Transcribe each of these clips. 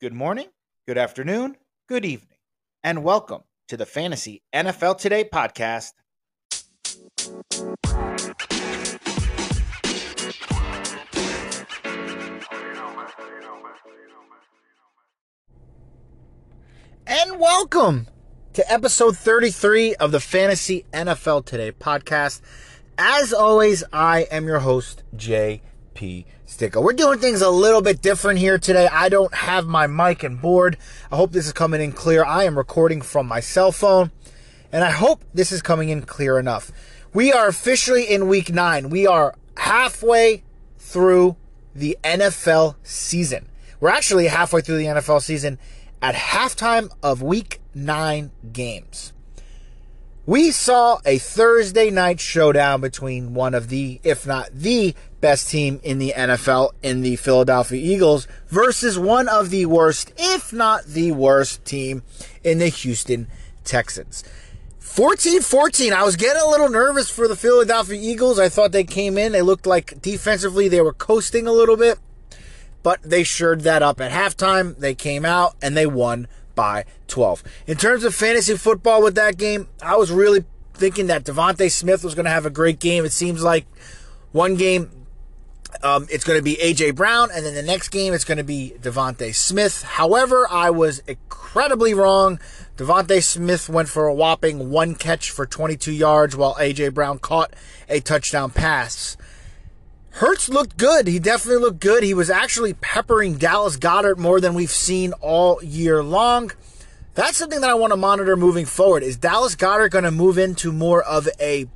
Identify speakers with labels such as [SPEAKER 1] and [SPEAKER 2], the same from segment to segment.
[SPEAKER 1] Good morning, good afternoon, good evening, and welcome to the Fantasy NFL Today podcast. And welcome to episode 33 of the Fantasy NFL Today podcast. As always, I am your host, Sticker. We're doing things a little bit different here today. I don't have my mic and board. I hope this is coming in clear. I am recording from my cell phone, and I hope this is coming in clear enough. We are officially in week nine. We are halfway through the NFL season. We're actually halfway through the NFL season at halftime of week nine games. We saw a Thursday night showdown between one of the, if not the best team in the NFL in the Philadelphia Eagles versus one of the worst, if not the worst team in the Houston Texans. 14 14. I was getting a little nervous for the Philadelphia Eagles. I thought they came in, they looked like defensively they were coasting a little bit, but they shored that up at halftime. They came out and they won by 12. In terms of fantasy football with that game, I was really thinking that DeVonta Smith was going to have a great game. It seems like one game um, it's going to be AJ Brown, and then the next game it's going to be DeVonta Smith. However, I was incredibly wrong. DeVonta Smith went for a whopping one catch for 22 yards, while AJ Brown caught a touchdown pass. Hurts looked good. He definitely looked good. He was actually peppering Dallas Goedert more than we've seen all year long. That's something that I want to monitor moving forward. Is Dallas Goedert going to move into more of a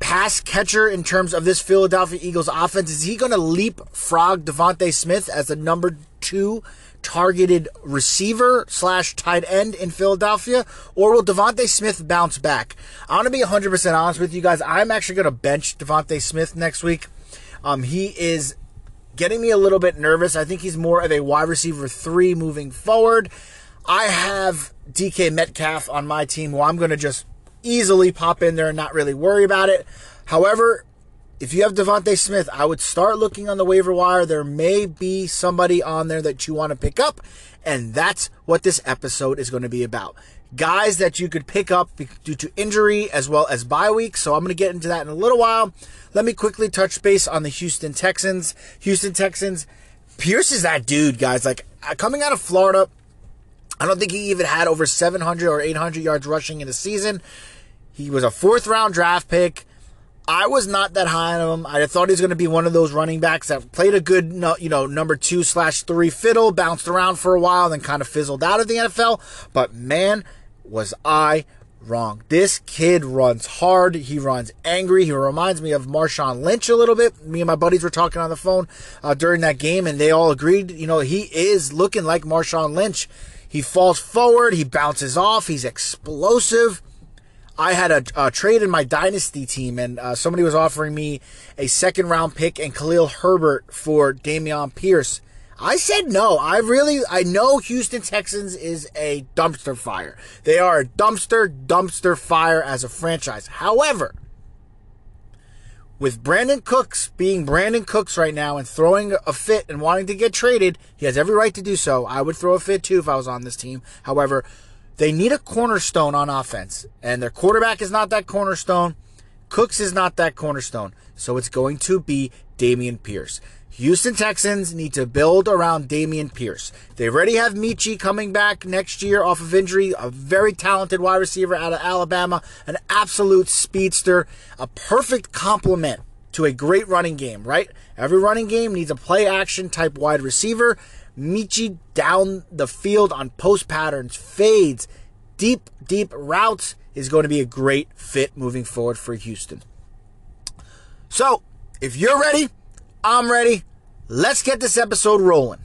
[SPEAKER 1] pass catcher in terms of this Philadelphia Eagles offense? Is he going to leapfrog DeVonta Smith as the number two targeted receiver slash tight end in Philadelphia, or will DeVonta Smith bounce back? I want to be 100% honest with you guys. I'm actually going to bench DeVonta Smith next week. Um, he is getting me a little bit nervous. I think he's more of a wide receiver three moving forward. I have DK Metcalf on my team, who I'm going to just easily pop in there and not really worry about it. However, if you have DeVonta Smith, I would start looking on the waiver wire. There may be somebody on there that you want to pick up, and that's what this episode is going to be about. Guys that you could pick up due to injury as well as bye week. So I'm going to get into that in a little while. Let me quickly touch base on the Houston Texans. Houston Texans, Pierce is that dude, guys. Like uh, coming out of Florida, I don't think he even had over 700 or 800 yards rushing in a season. He was a fourth round draft pick. I was not that high on him. I thought he was going to be one of those running backs that played a good, you know, number two slash three fiddle, bounced around for a while, then kind of fizzled out of the NFL. But man, was I wrong. This kid runs hard. He runs angry. He reminds me of Marshawn Lynch a little bit. Me and my buddies were talking on the phone uh, during that game, and they all agreed, you know, he is looking like Marshawn Lynch. He falls forward. He bounces off. He's explosive. I had a, a, trade in my dynasty team, and uh, somebody was offering me a second round pick and Khalil Herbert for Dameon Pierce. I said no. I really, I know Houston Texans is a dumpster fire. They are a dumpster, dumpster fire as a franchise. However, with Brandin Cooks being Brandin Cooks right now and throwing a fit and wanting to get traded, he has every right to do so. I would throw a fit too if I was on this team. However, they need a cornerstone on offense, and their quarterback is not that cornerstone. Cooks is not that cornerstone. So it's going to be Dameon Pierce. Houston Texans need to build around Dameon Pierce. They already have Metchie coming back next year off of injury, a very talented wide receiver out of Alabama, an absolute speedster, a perfect complement to a great running game, right? Every running game needs a play action type wide receiver. Metchie down the field on post patterns, fades, deep, deep routes is going to be a great fit moving forward for Houston. So, if you're ready, I'm ready. Let's get this episode rolling.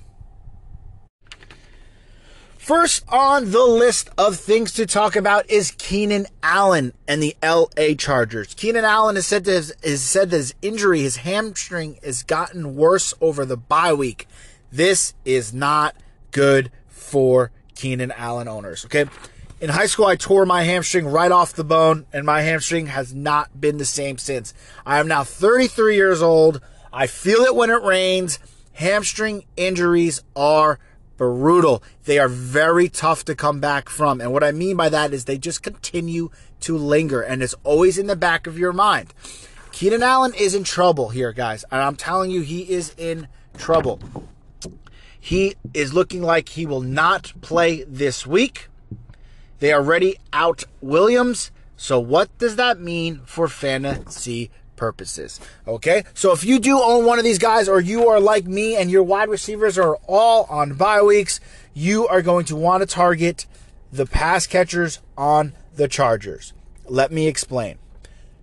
[SPEAKER 1] First on the list of things to talk about is Keenan Allen and the LA Chargers. Keenan Allen is said, his, has said that his injury, his hamstring, has gotten worse over the bye week. This is not good for Keenan Allen owners. Okay. In high school, I tore my hamstring right off the bone, and my hamstring has not been the same since. I am now 33 years old. I feel it when it rains. Hamstring injuries are brutal. They are very tough to come back from. And what I mean by that is they just continue to linger, and it's always in the back of your mind. Keenan Allen is in trouble here, guys. And I'm telling you, he is in trouble. He is looking like he will not play this week. They already out Williams. So, what does that mean for fantasy purposes? Okay, so if you do own one of these guys, or you are like me and your wide receivers are all on bye weeks, you are going to want to target the pass catchers on the Chargers. Let me explain.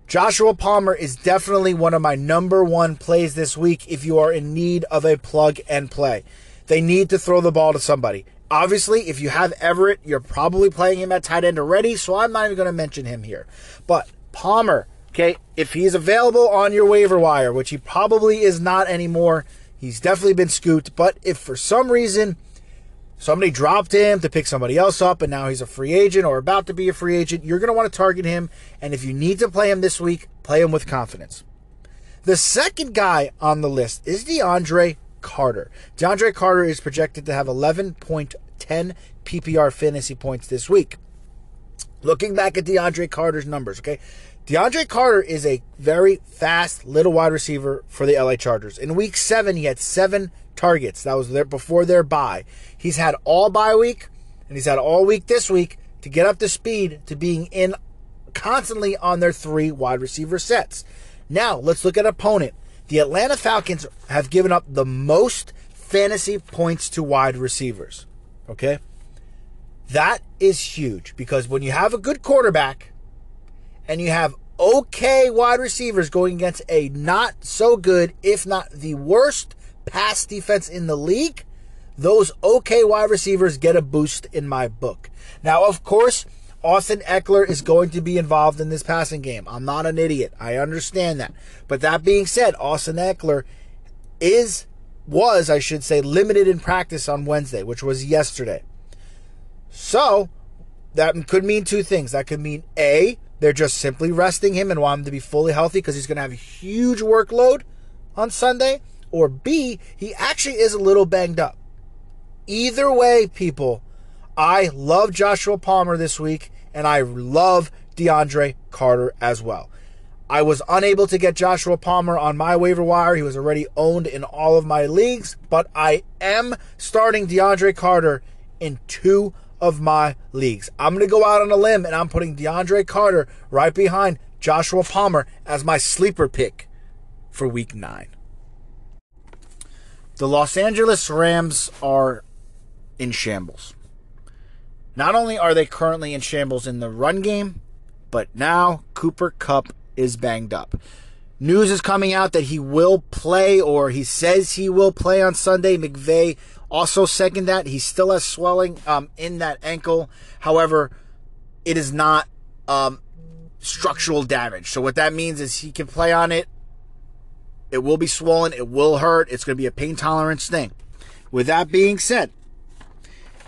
[SPEAKER 1] Joshua Palmer is definitely one of my number one plays this week if you are in need of a plug and play. They need to throw the ball to somebody. Obviously, if you have Everett, you're probably playing him at tight end already, so I'm not even going to mention him here. But Palmer, okay, if he's available on your waiver wire, which he probably is not anymore, he's definitely been scooped. But if for some reason somebody dropped him to pick somebody else up and now he's a free agent or about to be a free agent, you're going to want to target him. And if you need to play him this week, play him with confidence. The second guy on the list is DeAndre Carter. DeAndre Carter is projected to have 11.10 PPR fantasy points this week. Looking back at DeAndre Carter's numbers, okay? DeAndre Carter is a very fast little wide receiver for the LA Chargers. In week seven, he had seven targets. That was there before their bye. He's had all bye week, and he's had all week this week to get up to speed to being in constantly on their three wide receiver sets. Now, let's look at opponent. The Atlanta Falcons have given up the most fantasy points to wide receivers. Okay? That is huge because when you have a good quarterback and you have okay wide receivers going against a not so good, if not the worst pass defense in the league, those okay wide receivers get a boost in my book. Now, of course, Austin Ekeler is going to be involved in this passing game. I'm not an idiot. I understand that. But that being said, Austin Ekeler is was, I should say, limited in practice on Wednesday, which was yesterday. So, that could mean two things. That could mean A, they're just simply resting him and want him to be fully healthy because he's going to have a huge workload on Sunday. Or B, he actually is a little banged up. Either way, people, I love Joshua Palmer this week, and I love DeAndre Carter as well. I was unable to get Joshua Palmer on my waiver wire. He was already owned in all of my leagues, but I am starting DeAndre Carter in two of my leagues. I'm going to go out on a limb and I'm putting DeAndre Carter right behind Joshua Palmer as my sleeper pick for week nine. The Los Angeles Rams are in shambles. Not only are they currently in shambles in the run game, but now Cooper Kupp is banged up. News is coming out that he will play, or he says he will play on Sunday. McVay also second that. He still has swelling um, in that ankle. However, it is not um, structural damage. So what that means is he can play on it. It will be swollen. It will hurt. It's going to be a pain tolerance thing. With that being said,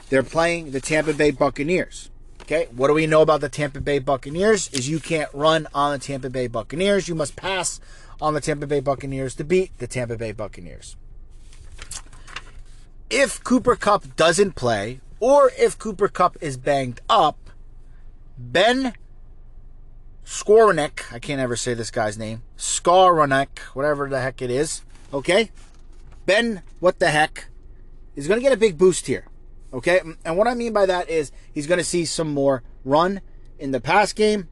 [SPEAKER 1] they're playing the Tampa Bay Buccaneers. Okay, what do we know about the Tampa Bay Buccaneers? Is you can't run on the Tampa Bay Buccaneers. You must pass on the Tampa Bay Buccaneers to beat the Tampa Bay Buccaneers. If Cooper Kupp doesn't play, or if Cooper Kupp is banged up, Ben Skowronek, I can't ever say this guy's name, Skowronek, whatever the heck it is, okay? Ben, what the heck, is going to get a big boost here. Okay, and what I mean by that is he's going to see some more run in the pass game.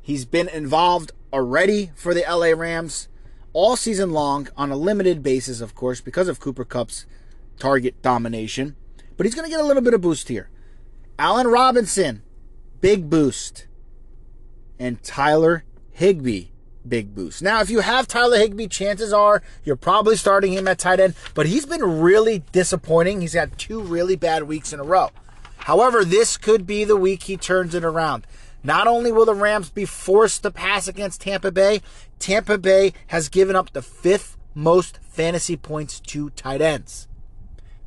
[SPEAKER 1] He's been involved already for the LA Rams all season long on a limited basis, of course, because of Cooper Kupp's target domination. But he's going to get a little bit of boost here. Allen Robinson, big boost. And Tyler Higbee, big boost. Now, if you have Tyler Higbee, chances are you're probably starting him at tight end, but he's been really disappointing. He's had two really bad weeks in a row. However, this could be the week he turns it around. Not only will the Rams be forced to pass against Tampa Bay, Tampa Bay has given up the fifth most fantasy points to tight ends.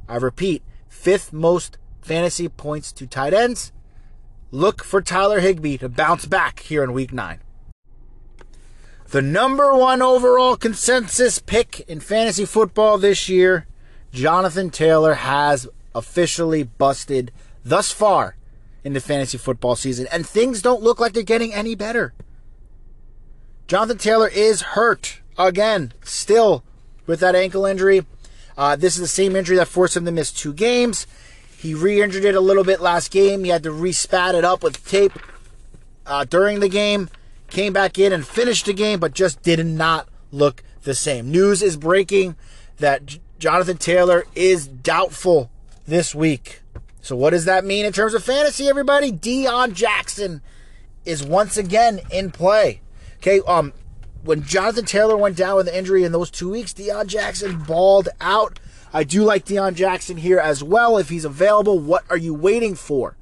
[SPEAKER 1] I repeat, fifth most fantasy points to tight ends. Look for Tyler Higbee to bounce back here in week nine. The number one overall consensus pick in fantasy football this year, Jonathan Taylor has officially busted thus far in the fantasy football season, and things don't look like they're getting any better. Jonathan Taylor is hurt again, still with that ankle injury. Uh, this is the same injury that forced him to miss two games. He re injured it a little bit last game. He had to respat it up with tape uh, during the game. Came back in and finished the game, but just did not look the same. News is breaking that J- Jonathan Taylor is doubtful this week. So, what does that mean in terms of fantasy, everybody? Deon Jackson is once again in play. Okay, um, when Jonathan Taylor went down with an injury in those two weeks, Deon Jackson balled out. I do like Deon Jackson here as well. If he's available, what are you waiting for?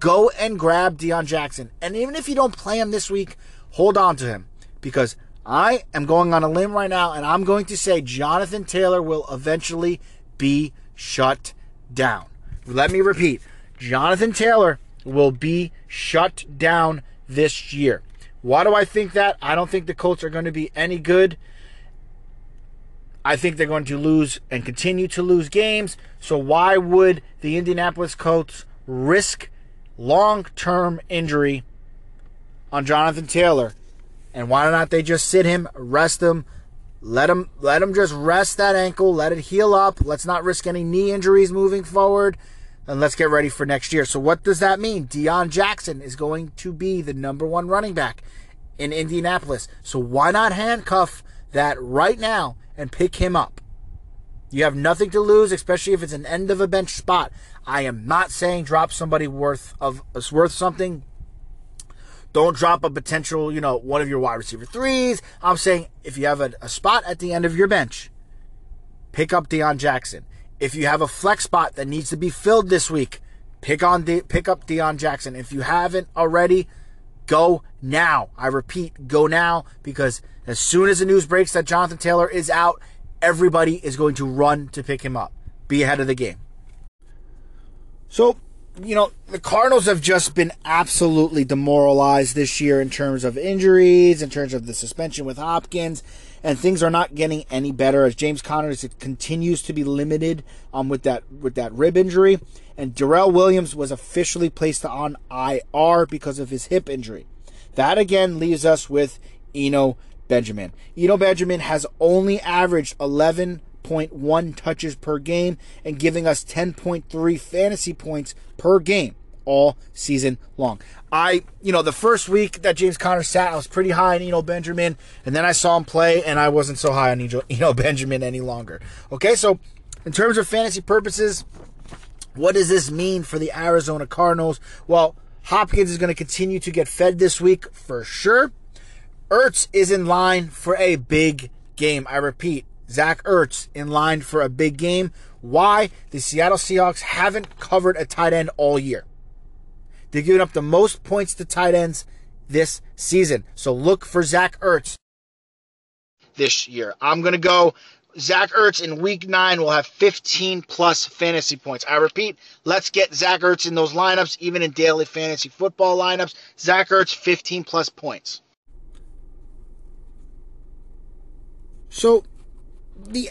[SPEAKER 1] Go and grab Deon Jackson. And even if you don't play him this week, hold on to him because I am going on a limb right now and I'm going to say Jonathan Taylor will eventually be shut down. Let me repeat Jonathan Taylor will be shut down this year. Why do I think that? I don't think the Colts are going to be any good. I think they're going to lose and continue to lose games. So why would the Indianapolis Colts risk long term injury on Jonathan Taylor? And why not they just sit him, rest him, let him let him just rest that ankle, let it heal up. Let's not risk any knee injuries moving forward. And let's get ready for next year. So what does that mean? Deon Jackson is going to be the number one running back in Indianapolis. So why not handcuff that right now and pick him up? You have nothing to lose, especially if it's an end of a bench spot. I am not saying drop somebody worth of worth something. Don't drop a potential, you know, one of your wide receiver threes. I'm saying if you have a, a spot at the end of your bench, pick up Deon Jackson. If you have a flex spot that needs to be filled this week, pick on De- pick up Deon Jackson. If you haven't already, go now. I repeat, go now because as soon as the news breaks that Jonathan Taylor is out, everybody is going to run to pick him up. Be ahead of the game. So, you know, the Cardinals have just been absolutely demoralized this year in terms of injuries, in terms of the suspension with Hopkins, and things are not getting any better as James Conner continues to be limited um, with that with that rib injury, and Darrel Williams was officially placed on IR because of his hip injury. That again leaves us with Eno Benjamin. Eno Benjamin has only averaged 11.1 touches per game and giving us 10.3 fantasy points per game all season long. I, you know, the first week that James Conner sat, I was pretty high on Eno Benjamin, and then I saw him play, and I wasn't so high on Eno Benjamin any longer. Okay, so in terms of fantasy purposes, what does this mean for the Arizona Cardinals? Well, Hopkins is going to continue to get fed this week for sure. Ertz is in line for a big game. I repeat, Zach Ertz in line for a big game. Why? The Seattle Seahawks haven't covered a tight end all year. They're giving up the most points to tight ends this season. So look for Zach Ertz this year. I'm going to go Zach Ertz in week nine will have 15 plus fantasy points. I repeat, let's get Zach Ertz in those lineups, even in daily fantasy football lineups. Zach Ertz, 15 plus points. So, the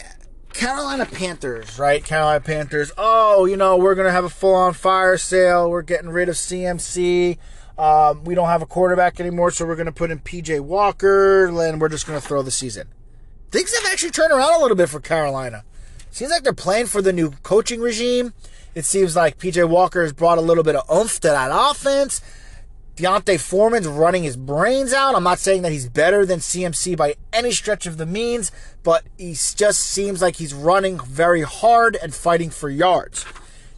[SPEAKER 1] Carolina Panthers, right? Carolina Panthers. Oh, you know, we're going to have a full on fire sale. We're getting rid of CMC. Um, we don't have a quarterback anymore, so we're going to put in PJ Walker, and we're just going to throw the season. Things have actually turned around a little bit for Carolina. Seems like they're playing for the new coaching regime. It seems like PJ Walker has brought a little bit of oomph to that offense. D'Onta Foreman's running his brains out. I'm not saying that he's better than CMC by any stretch of the means, but he just seems like he's running very hard and fighting for yards.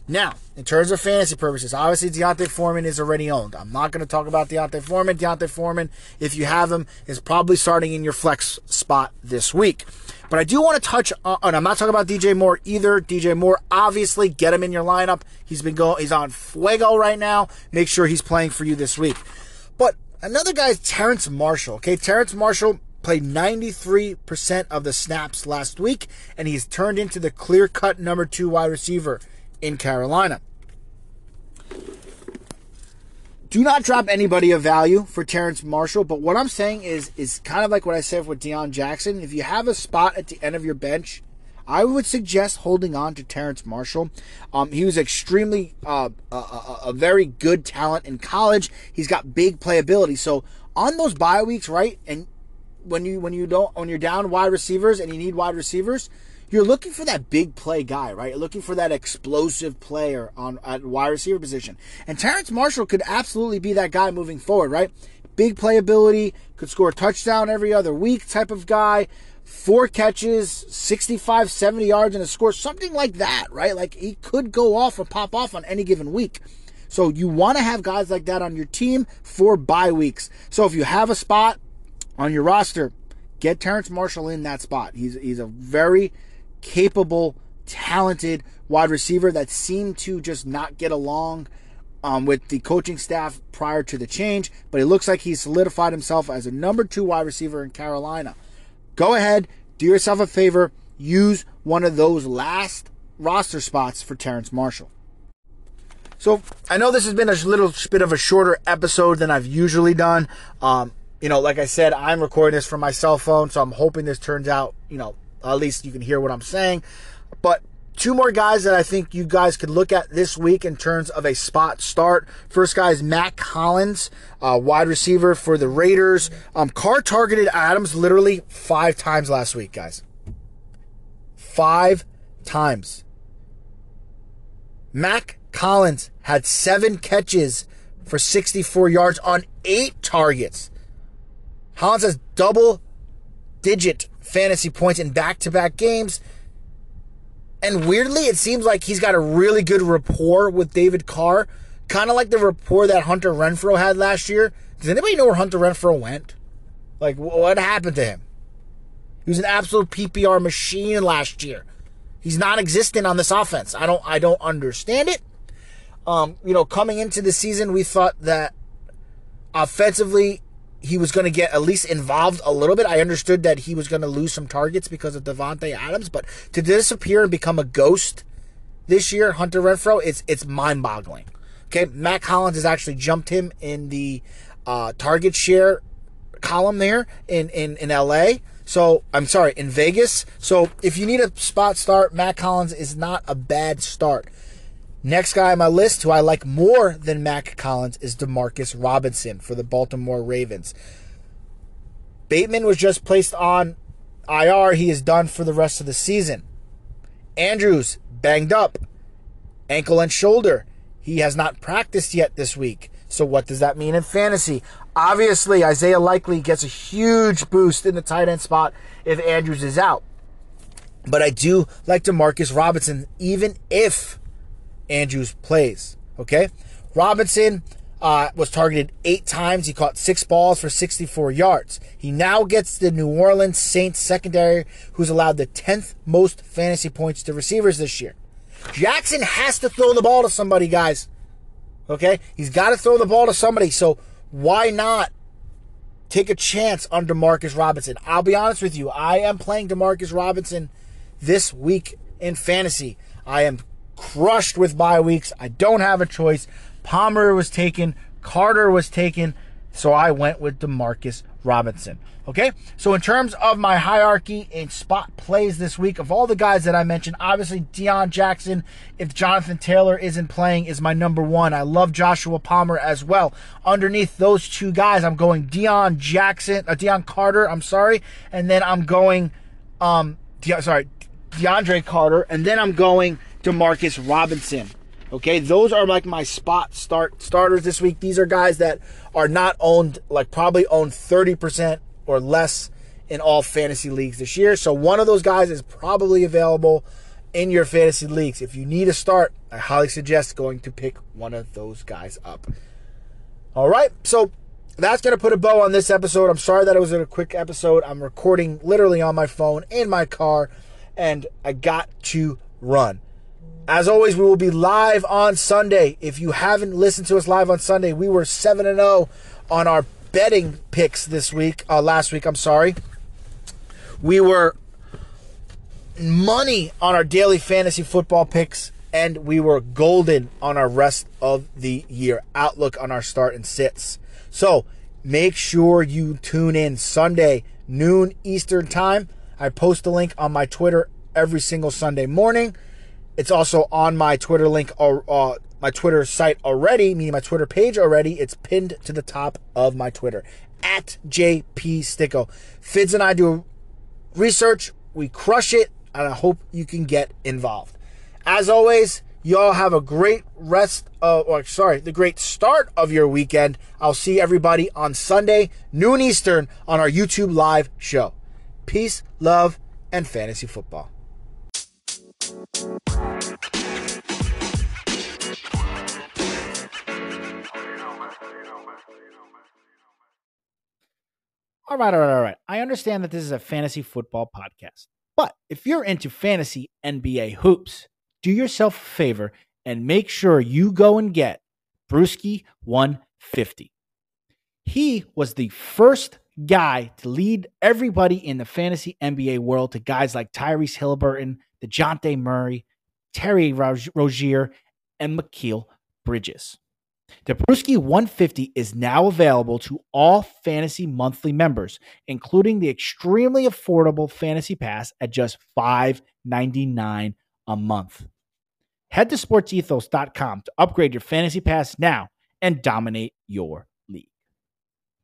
[SPEAKER 1] Now, in terms of fantasy purposes, obviously D'Onta Foreman is already owned. I'm not going to talk about D'Onta Foreman. D'Onta Foreman, if you have him, is probably starting in your flex spot this week. But I do want to touch on, and I'm not talking about DJ Moore either. DJ Moore, obviously, get him in your lineup. He's been going, he's on fuego right now. Make sure he's playing for you this week. But another guy is Terrace Marshall. Okay, Terrace Marshall played 93% of the snaps last week, and he's turned into the clear cut number two wide receiver in Carolina. Do not drop anybody of value for Terrence Marshall, but what I'm saying is is kind of like what I said with Deon Jackson. If you have a spot at the end of your bench, I would suggest holding on to Terrence Marshall. Um, he was extremely uh, a, a, a very good talent in college. He's got big playability. So on those bye weeks, right, and when you when you don't when you're down wide receivers and you need wide receivers, you're looking for that big play guy, right? You're looking for that explosive player on at wide receiver position. And Terrence Marshall could absolutely be that guy moving forward, right? Big playability, could score a touchdown every other week type of guy. Four catches, 65, 70 yards and a score, something like that, right? Like he could go off and pop off on any given week. So you want to have guys like that on your team for bye weeks. So if you have a spot on your roster, get Terrence Marshall in that spot. He's he's a very capable, talented wide receiver that seemed to just not get along um, with the coaching staff prior to the change, but it looks like he's solidified himself as a number two wide receiver in Carolina. Go ahead, do yourself a favor, use one of those last roster spots for Terrence Marshall. So I know this has been a little bit of a shorter episode than I've usually done. Um, you know, like I said, I'm recording this from my cell phone, so I'm hoping this turns out, you know, at least you can hear what I'm saying. But two more guys that I think you guys could look at this week in terms of a spot start. First guy is Mack Hollins, uh, wide receiver for the Raiders. Um, Carr targeted Adams literally five times last week, guys. Five times. Mack Hollins had seven catches for 64 yards on eight targets. Hollins has double digit fantasy points in back to back games. And weirdly, it seems like he's got a really good rapport with David Carr, kind of like the rapport that Hunter Renfrow had last year. Does anybody know where Hunter Renfrow went? Like, what happened to him? He was an absolute PPR machine last year. He's non-existent on this offense. I don't, I don't understand it. Um, you know, coming into the season, we thought that offensively he was going to get at least involved a little bit. I understood that he was going to lose some targets because of Davante Adams, but to disappear and become a ghost this year, Hunter Renfrow, it's it's mind-boggling. Okay, Matt Collins has actually jumped him in the uh, target share column there in in in LA. So I'm sorry, in Vegas. So if you need a spot start, Matt Collins is not a bad start. Next guy on my list who I like more than Mack Hollins is Demarcus Robinson for the Baltimore Ravens. Bateman was just placed on IR. He is done for the rest of the season. Andrews banged up, ankle and shoulder. He has not practiced yet this week. So what does that mean in fantasy? Obviously, Isaiah Likely gets a huge boost in the tight end spot if Andrews is out. But I do like Demarcus Robinson, even if Andrews plays. Okay? Robinson uh, was targeted eight times. He caught six balls for 64 yards. He now gets the New Orleans Saints secondary, who's allowed the 10th most fantasy points to receivers this year. Jackson has to throw the ball to somebody, guys. Okay? He's got to throw the ball to somebody. So why not take a chance on Demarcus Robinson? I'll be honest with you. I am playing Demarcus Robinson this week in fantasy. I am crushed with bye weeks. I don't have a choice. Palmer was taken, Carter was taken, so I went with Demarcus Robinson. Okay, so in terms of my hierarchy in spot plays this week, of all the guys that I mentioned, obviously Deon Jackson, if Jonathan Taylor isn't playing, is my number one. I love Joshua Palmer as well. Underneath those two guys, I'm going Deon Jackson, uh, Deion Carter. I'm sorry, and then I'm going, um, De- sorry, DeAndre Carter, and then I'm going Demarcus Robinson. Okay, those are like my spot start starters this week. These are guys that are not owned, like probably owned 30% or less in all fantasy leagues this year. So one of those guys is probably available in your fantasy leagues. If you need a start, I highly suggest going to pick one of those guys up. All right, so that's going to put a bow on this episode. I'm sorry that it was a quick episode. I'm recording literally on my phone in my car, and I got to run. As always, we will be live on Sunday. If you haven't listened to us live on Sunday, we were 7 and 0 on our betting picks this week, uh, last week, I'm sorry. We were money on our daily fantasy football picks, and we were golden on our rest of the year outlook on our start and sits. So make sure you tune in Sunday, noon Eastern time. I post a link on my Twitter every single Sunday morning. It's also on my Twitter link or uh, my Twitter site already, meaning my Twitter page already. It's pinned to the top of my Twitter at JP Sticko. Fids and I do research, we crush it, and I hope you can get involved. As always, y'all have a great rest of, or sorry, the great start of your weekend. I'll see everybody on Sunday, noon Eastern, on our YouTube live show. Peace, love, and fantasy football.
[SPEAKER 2] All right, all right, all right. I understand that this is a fantasy football podcast, but if you're into fantasy NBA hoops, do yourself a favor and make sure you go and get Brewski 150. He was the first guy to lead everybody in the fantasy NBA world to guys like Tyrese Halliburton, DeJounte Murray, Terry Rozier, and Mikal Bridges. The Brewski 150 is now available to all fantasy monthly members, including the extremely affordable fantasy pass at just $5.99 a month. Head to sportsethos.com to upgrade your fantasy pass now and dominate your